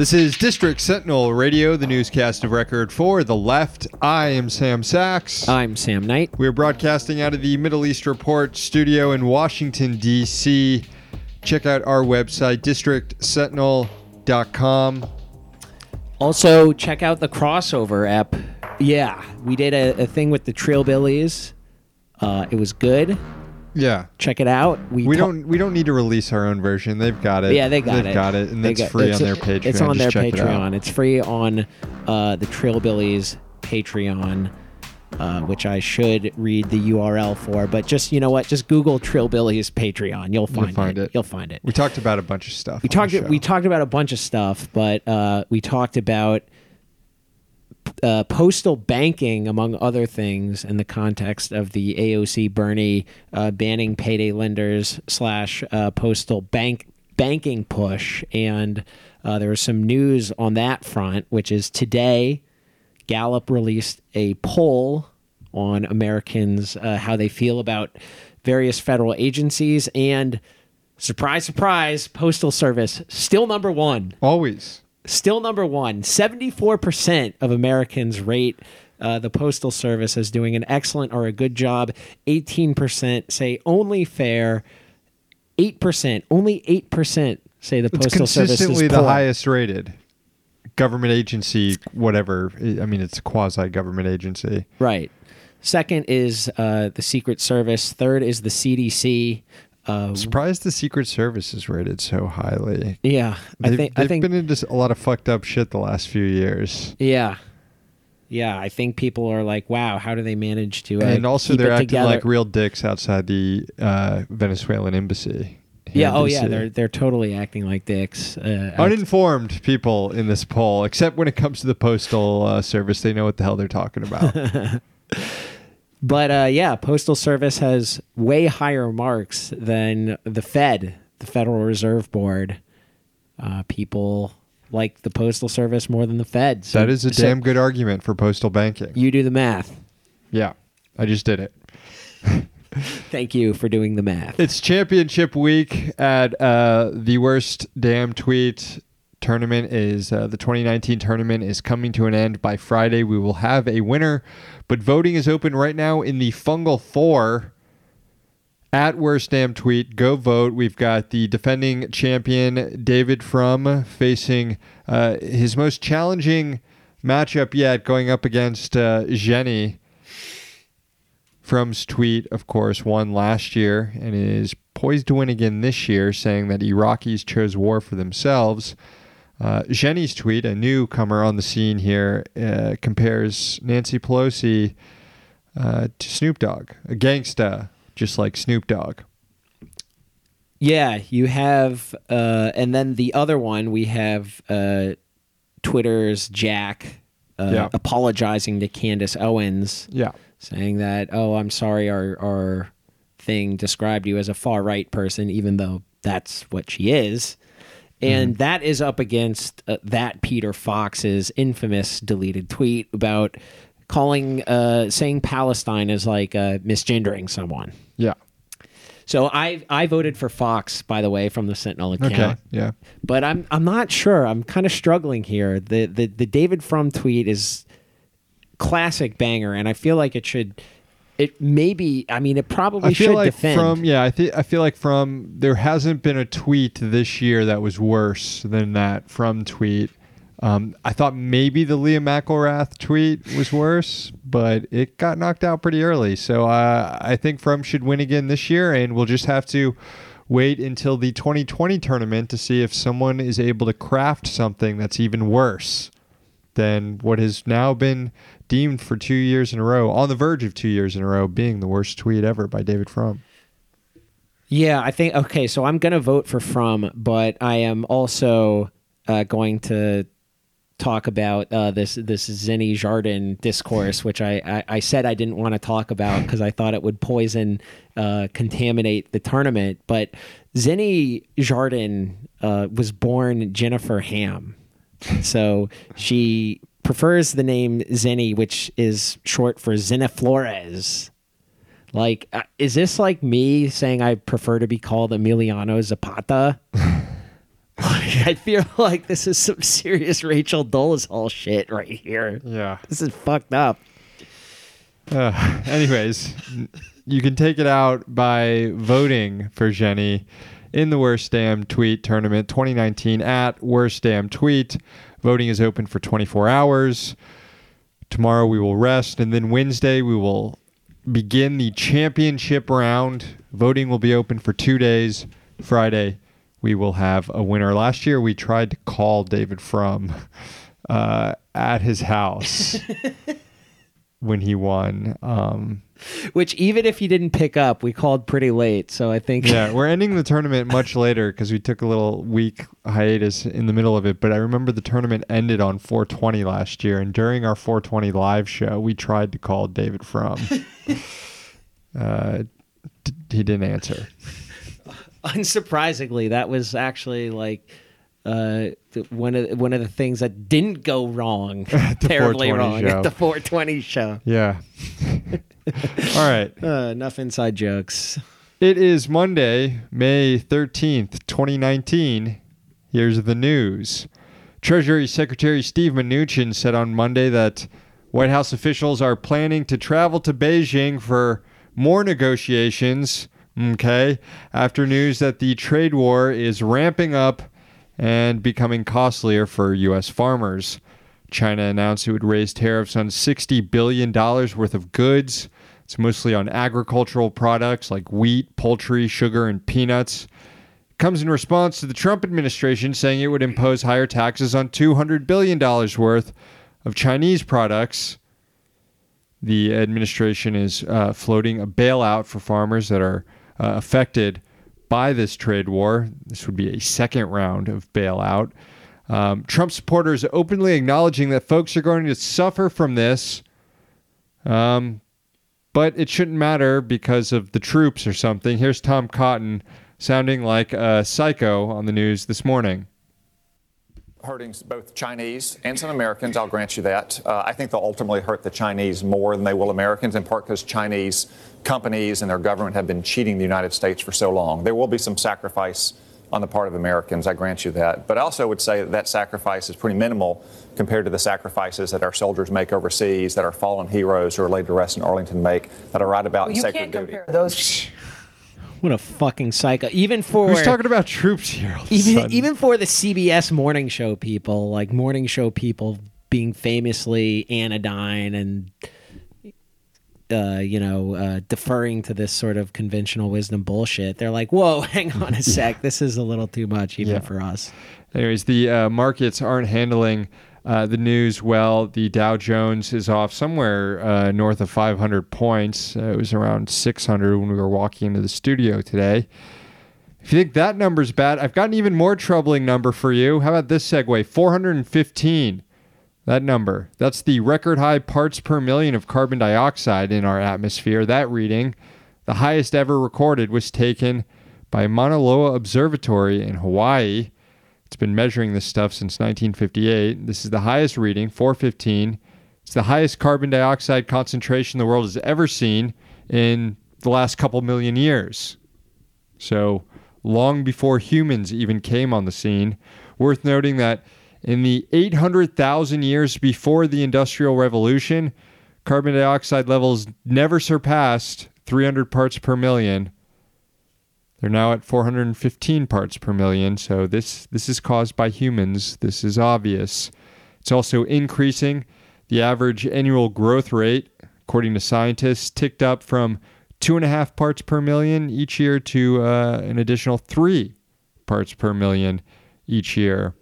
This is District Sentinel Radio, the newscast of record for the left. I am Sam Sacks. I'm Sam Knight. We're broadcasting out of the Middle East Report studio in Washington, D.C. Check out our website, districtsentinel.com. Also, check out the crossover app. Yeah, we did a, a thing with the Trillbillies. Uh, it was good. Yeah. Check it out. We ta- don't we don't need to release our own version. They've got it. Yeah, they got They've it. got it, and They it's got- free on their Patreon. It's on Just their check it out. Patreon. It's free on uh, the Trillbillies Patreon, uh, which I should read the URL for. But just you know what? Just Google Trillbillies Patreon. You'll find, find it. You'll find it. We talked about a bunch of stuff. We on talked. show. We talked about a bunch of stuff, but uh, we talked about uh, postal banking, among other things, in the context of the AOC Bernie uh, banning payday lenders slash uh, postal bank banking push, and uh, there was some news on that front, which is today. Gallup released a poll on Americans uh, how they feel about various federal agencies, and surprise, surprise, Postal Service still number one always. Still number one. 74% of Americans rate uh, the Postal Service as doing an excellent or a good job. 18% say only fair. 8%, only 8% say the It's Postal Service is consistently the poor. highest rated government agency. Whatever. I mean, it's a quasi government agency. Right. Second is uh, the Secret Service. Third is the CDC. Uh, Surprised the Secret Service is rated so highly. yeah, I They've, think they've think been into a lot of fucked up shit the last few years. yeah, yeah. I think people are like, wow, how do they manage to? Uh, and also, they're acting together? like real dicks outside the uh, Venezuelan embassy. Yeah. Oh, yeah. They're they're totally acting like dicks. Uh, uninformed people in this poll, except when it comes to the postal uh, service. They know what the hell they're talking about. but uh, yeah, Postal Service has way higher marks than the Fed, the Federal Reserve Board. Uh, people like the Postal Service more than the Fed. So, that is a so damn good argument for postal banking. You do the math. Yeah, I just did it. Thank you for doing the math. It's championship week at uh, the worst damn tweet tournament is uh, the 2019 tournament is coming to an end by Friday. We will have a winner, but voting is open right now in the Fungal Four. At worst damn tweet, go vote. We've got the defending champion David Frum facing uh, his most challenging matchup yet, going up against uh, Jenny. Frum's tweet, of course, won last year and is poised to win again this year, saying that Iraqis chose war for themselves. Uh, Jenny's tweet, a newcomer on the scene here, uh, compares Nancy Pelosi uh, to Snoop Dogg, a gangsta, just like Snoop Dogg. Yeah, you have, uh, and then the other one we have uh, Twitter's Jack uh, Yeah. apologizing to Candace Owens. Yeah. saying that, "Oh, I'm sorry, our our thing described you as a far right person, even though that's what she is." And that is up against uh, that Peter Fox's infamous deleted tweet about calling, uh, saying Palestine is like uh, misgendering someone. Yeah. So I I voted for Fox, by the way, from the Sentinel account Okay. Yeah. but I'm I'm not sure. I'm kind of struggling here. The the the David Frum tweet is classic banger, and I feel like it should. It maybe. I mean, it probably I feel should like defend. from yeah, I think I feel like from there hasn't been a tweet this year that was worse than that Frum tweet. Um, I thought maybe the Leah McElrath tweet was worse, but it got knocked out pretty early. So uh, I think Frum should win again this year, and we'll just have to wait until the 2020 tournament to see if someone is able to craft something that's even worse than what has now been deemed for two years in a row, on the verge of two years in a row, being the worst tweet ever by David Frum. yeah, I think okay. So I'm gonna vote for Frum, but I am also uh, going to talk about uh, this this Zenny Jardin discourse, which I, I, I said I didn't want to talk about because I thought it would poison, uh, contaminate the tournament. But Zenny Jardin uh, was born Jennifer Ham, so she prefers the name Zenny, which is short for Zena Flores. Like, uh, is this like me saying I prefer to be called Emiliano Zapata? I feel like this is some serious Rachel Dolezal shit right here. Yeah. This is fucked up. Uh, anyways, you can take it out by voting for Jenny in the Worst Damn Tweet Tournament 2019 at Worst Damn Tweet. Voting is open for 24 hours. Tomorrow we will rest, and then Wednesday we will begin the championship round. Voting will be open for two days. Friday we will have a winner. Last year we tried to call David Frum uh, at his house when he won. Um, Which even if you didn't pick up, we called pretty late. So I think yeah, we're ending the tournament much later because we took a little week hiatus in the middle of it. But I remember the tournament ended on 420 last year, and during our 420 live show, we tried to call David Frum. uh, d- he didn't answer. unsurprisingly, that was actually like uh, one of one of the things that didn't go wrong, terribly wrong show. at the 420 show. Yeah. All right. Uh, enough inside jokes. It is Monday, May 13th, 2019. Here's the news. Treasury Secretary Steve Mnuchin said on Monday that White House officials are planning to travel to Beijing for more negotiations, okay, after news that the trade war is ramping up and becoming costlier for U.S. farmers. China announced it would raise tariffs on $60 billion worth of goods. It's mostly on agricultural products like wheat, poultry, sugar, and peanuts. It comes in response to the Trump administration saying it would impose higher taxes on $200 billion worth of Chinese products. The administration is uh, floating a bailout for farmers that are uh, affected by this trade war. This would be a second round of bailout. Um, Trump supporters openly acknowledging that folks are going to suffer from this, um, but it shouldn't matter because of the troops or something. Here's Tom Cotton sounding like a psycho on the news this morning. hurting both Chinese and some Americans. I'll grant you that. Uh, I think they'll ultimately hurt the Chinese more than they will Americans, in part because Chinese companies and their government have been cheating the United States for so long. There will be some sacrifice on the part of Americans. I grant you that. But I also would say that that sacrifice is pretty minimal compared to the sacrifices that our soldiers make overseas, that our fallen heroes who are laid to rest in Arlington make, that I write about in You Sacred can't Duty. compare those. What a fucking psycho! Even for Who's talking about troops here? all of a even even for the CBS morning show people, like morning show people being famously anodyne and uh, you know uh, deferring to this sort of conventional wisdom bullshit, they're like, "Whoa, hang on a sec, this is a little too much even Yeah. for us." Anyways, the uh, markets aren't handling uh, the news well. The Dow Jones is off somewhere uh, north of 500 points. Uh, it was around 600 when we were walking into the studio today. If you think that number's bad, I've got an even more troubling number for you. How about this segue? 415. That number. That's the record high parts per million of carbon dioxide in our atmosphere. That reading, the highest ever recorded, was taken by Mauna Loa Observatory in Hawaii. It's been measuring this stuff since 1958. This is the highest reading, 415. It's the highest carbon dioxide concentration the world has ever seen in the last couple million years. So, long before humans even came on the scene. Worth noting that in the 800,000 years before the Industrial Revolution, carbon dioxide levels never surpassed 300 parts per million. They're now at 415 parts per million, so this this is caused by humans. This is obvious. It's also increasing. The average annual growth rate, according to scientists, ticked up from two and a half parts per million each year to uh, an additional three parts per million each year.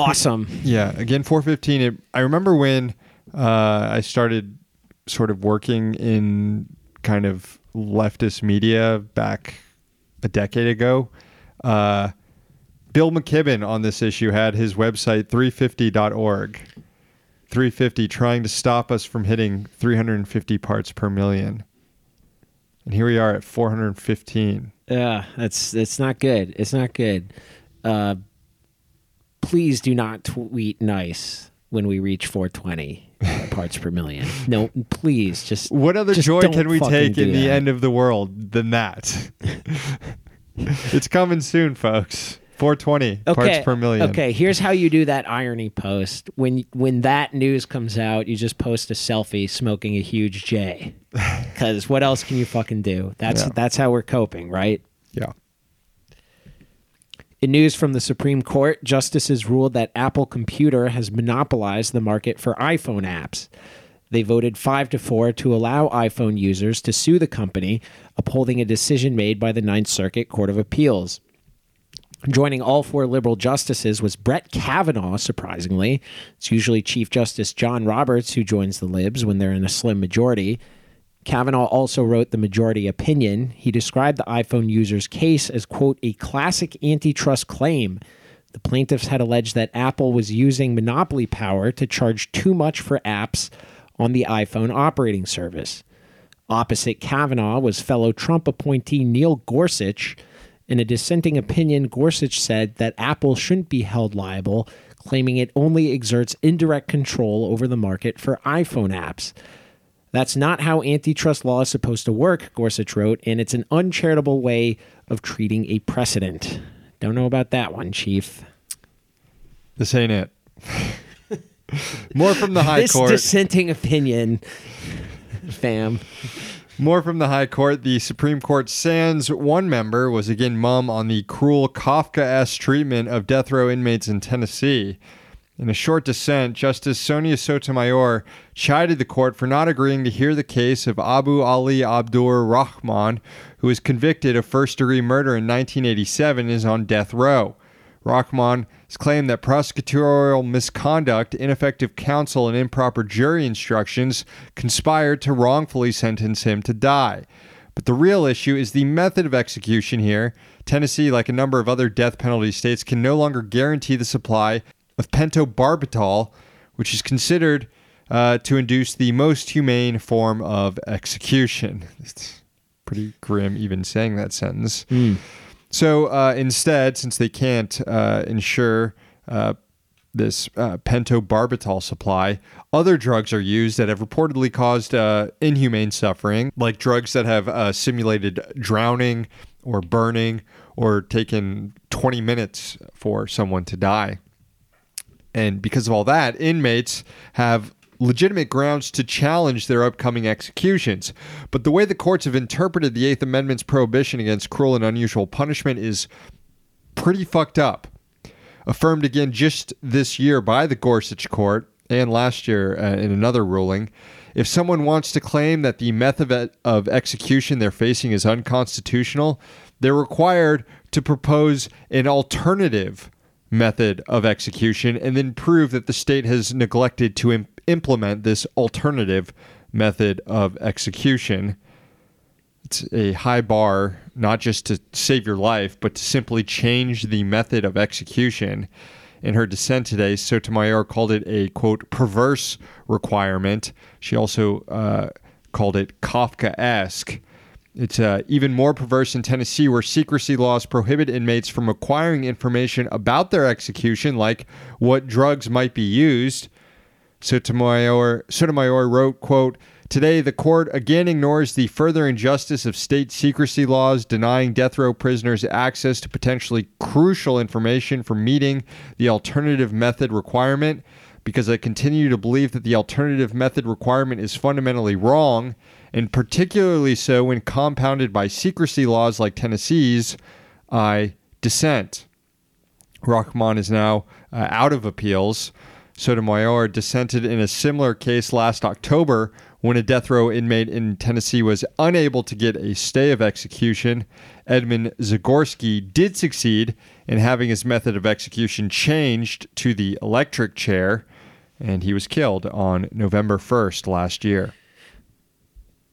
Awesome. Yeah, again, 415. It, I remember when uh, I started sort of working in kind of leftist media back a decade ago. Uh, Bill McKibben on this issue had his website 350.org. 350 trying to stop us from hitting 350 parts per million. And here we are at 415. Yeah, that's that's not good. It's not good. Uh, please do not tweet nice when we reach 420 parts per million. No, please just. What other just joy can we take in the that. end of the world than that? it's coming soon, folks. 420 parts per million. Okay, here's how you do that irony post. When when that news comes out, you just post a selfie smoking a huge J. Cuz what else can you fucking do? That's Yeah. that's how we're coping, right? Yeah. In news from the Supreme Court, justices ruled that Apple Computer has monopolized the market for iPhone apps. They voted 5 to 4 to allow iPhone users to sue the company, upholding a decision made by the Ninth Circuit Court of Appeals. Joining all four liberal justices was Brett Kavanaugh, surprisingly. It's usually Chief Justice John Roberts who joins the libs when they're in a slim majority. Kavanaugh also wrote the majority opinion. He described the iPhone user's case as, quote, a classic antitrust claim. The plaintiffs had alleged that Apple was using monopoly power to charge too much for apps on the iPhone operating service. Opposite Kavanaugh was fellow Trump appointee Neil Gorsuch. In a dissenting opinion, Gorsuch said that Apple shouldn't be held liable, claiming it only exerts indirect control over the market for iPhone apps. That's not how antitrust law is supposed to work, Gorsuch wrote, and it's an uncharitable way of treating a precedent. Don't know about that one, Chief. This ain't it. More from the High this Court. dissenting opinion, fam. More from the High Court. The Supreme Court sans one member was again mum on the cruel Kafka-esque treatment of death row inmates in Tennessee. In a short dissent, Justice Sonia Sotomayor chided the court for not agreeing to hear the case of Abu Ali Abdur Rahman, who was convicted of first degree murder in 1987 and is on death row. Rahman has claimed that prosecutorial misconduct, ineffective counsel, and improper jury instructions conspired to wrongfully sentence him to die. But the real issue is the method of execution here. Tennessee, like a number of other death penalty states, can no longer guarantee the supply of pentobarbital, which is considered uh, to induce the most humane form of execution. It's pretty grim even saying that sentence. So uh, instead, since they can't uh, ensure uh, this uh, pentobarbital supply, other drugs are used that have reportedly caused uh, inhumane suffering, like drugs that have uh, simulated drowning or burning or taken 20 minutes for someone to die. And because of all that, inmates have legitimate grounds to challenge their upcoming executions. But the way the courts have interpreted the Eighth Amendment's prohibition against cruel and unusual punishment is pretty fucked up. Affirmed again just this year by the Gorsuch Court and last year uh, in another ruling. If someone wants to claim that the method of execution they're facing is unconstitutional, they're required to propose an alternative method of execution and then prove that the state has neglected to im- implement this alternative method of execution. It's a high bar, not just to save your life, but to simply change the method of execution. In her dissent today, Sotomayor called it a quote perverse requirement. She also uh, called it Kafka-esque. It's uh, even more perverse in Tennessee, where secrecy laws prohibit inmates from acquiring information about their execution, like what drugs might be used. Sotomayor, Sotomayor wrote, quote, Today, the court again ignores the further injustice of state secrecy laws, denying death row prisoners access to potentially crucial information for meeting the alternative method requirement, because I continue to believe that the alternative method requirement is fundamentally wrong, and particularly so when compounded by secrecy laws like Tennessee's. I dissent. Rahman is now uh, out of appeals. Sotomayor dissented in a similar case last October when a death row inmate in Tennessee was unable to get a stay of execution. Edmund Zagorski did succeed in having his method of execution changed to the electric chair, and he was killed on November 1st last year.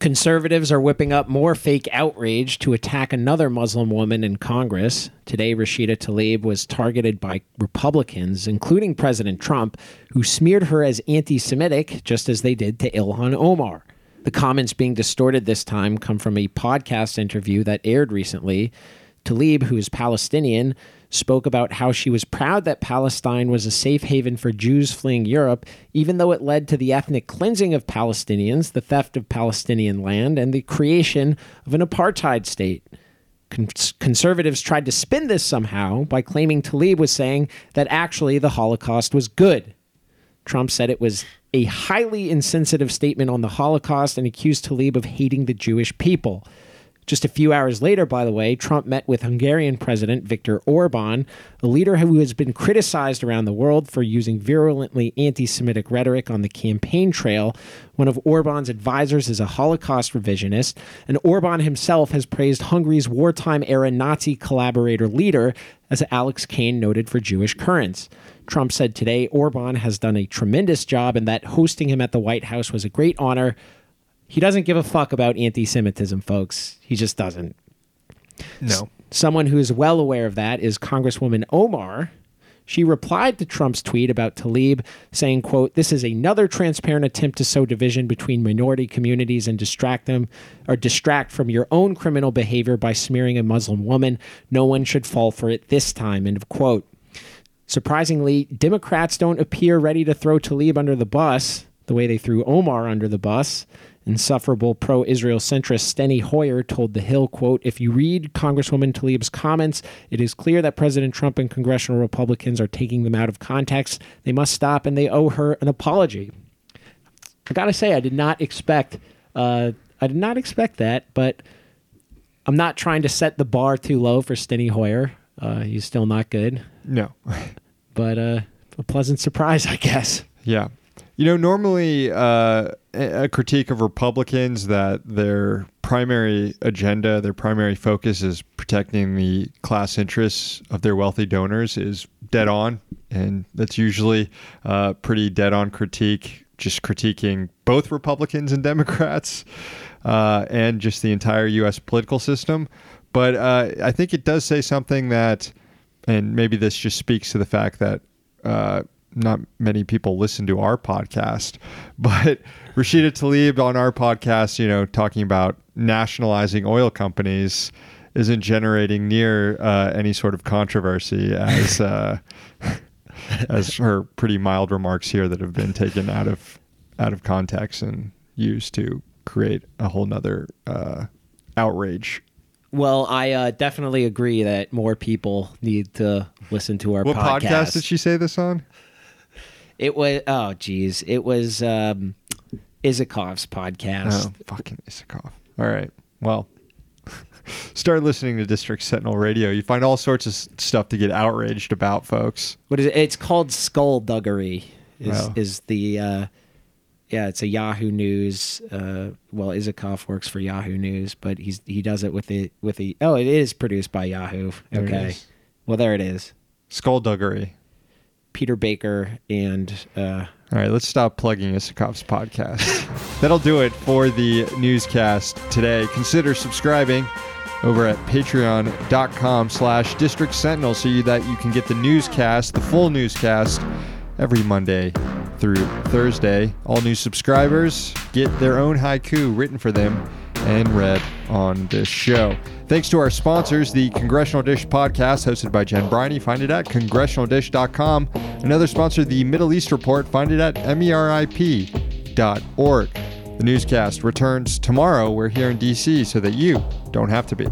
Conservatives are whipping up more fake outrage to attack another Muslim woman in Congress. Today, Rashida Tlaib was targeted by Republicans, including President Trump, who smeared her as anti Semitic, just as they did to Ilhan Omar. The comments being distorted this time come from a podcast interview that aired recently. Tlaib, who is Palestinian, spoke about how she was proud that Palestine was a safe haven for Jews fleeing Europe, even though it led to the ethnic cleansing of Palestinians, the theft of Palestinian land, and the creation of an apartheid state. Cons- conservatives tried to spin this somehow by claiming Tlaib was saying that actually the Holocaust was good. Trump said it was a highly insensitive statement on the Holocaust and accused Tlaib of hating the Jewish people. Just a few hours later, by the way, Trump met with Hungarian President Viktor Orban, a leader who has been criticized around the world for using virulently anti Semitic rhetoric on the campaign trail. One of Orban's advisors is a Holocaust revisionist, and Orban himself has praised Hungary's wartime era Nazi collaborator leader, as Alex Kane noted for Jewish Currents. Trump said today Orban has done a tremendous job and that hosting him at the White House was a great honor. He doesn't give a fuck about anti Semitism, folks. He just doesn't. No. Someone who is well aware of that is Congresswoman Omar. She replied to Trump's tweet about Tlaib, saying, quote, This is another transparent attempt to sow division between minority communities and distract them or distract from your own criminal behavior by smearing a Muslim woman. No one should fall for it this time. End of quote. Surprisingly, Democrats don't appear ready to throw Tlaib under the bus the way they threw Omar under the bus. Insufferable pro-Israel centrist Steny Hoyer told The Hill, quote, If you read Congresswoman Tlaib's comments, it is clear that President Trump and congressional Republicans are taking them out of context. They must stop and they owe her an apology. I gotta say, I did not expect uh, I did not expect that, but I'm not trying to set the bar too low for Steny Hoyer. Uh, he's still not good, No. but uh, a pleasant surprise, I guess. Yeah. You know, normally uh, a critique of Republicans that their primary agenda, their primary focus is protecting the class interests of their wealthy donors is dead on. And that's usually a pretty dead on critique, just critiquing both Republicans and Democrats uh, and just the entire U.S. political system. But uh, I think it does say something that, and maybe this just speaks to the fact that uh, not many people listen to our podcast, but Rashida Tlaib on our podcast, you know, talking about nationalizing oil companies isn't generating near uh, any sort of controversy as uh, as her pretty mild remarks here that have been taken out of out of context and used to create a whole nother uh, outrage. Well, I uh, definitely agree that more people need to listen to our What podcast. podcast did she say this on? It was oh geez, it was um, Isikoff's podcast. Oh, fucking Isikoff. All right. Well, start listening to District Sentinel Radio. You find all sorts of stuff to get outraged about, folks. What is it? It's called Skullduggery. Is Oh. is the uh, yeah? It's a Yahoo News. Uh, well, Isakov works for Yahoo News, but he's he does it with the with the oh, it is produced by Yahoo. Okay, well there it is. Skullduggery. Peter Baker and uh, All right, let's stop plugging Isikoff's podcast. That'll do it for the newscast today. Consider subscribing over at patreon.com slash district sentinel so that you can get the newscast, the full newscast, every Monday through Thursday. All new subscribers get their own haiku written for them and read on this show. Thanks to our sponsors, the Congressional Dish podcast, hosted by Jen Briney. Find it at congressionaldish.com. Another sponsor, the Middle East Report. Find it at merip.org. The newscast returns tomorrow. We're here in D.C. so that you don't have to be.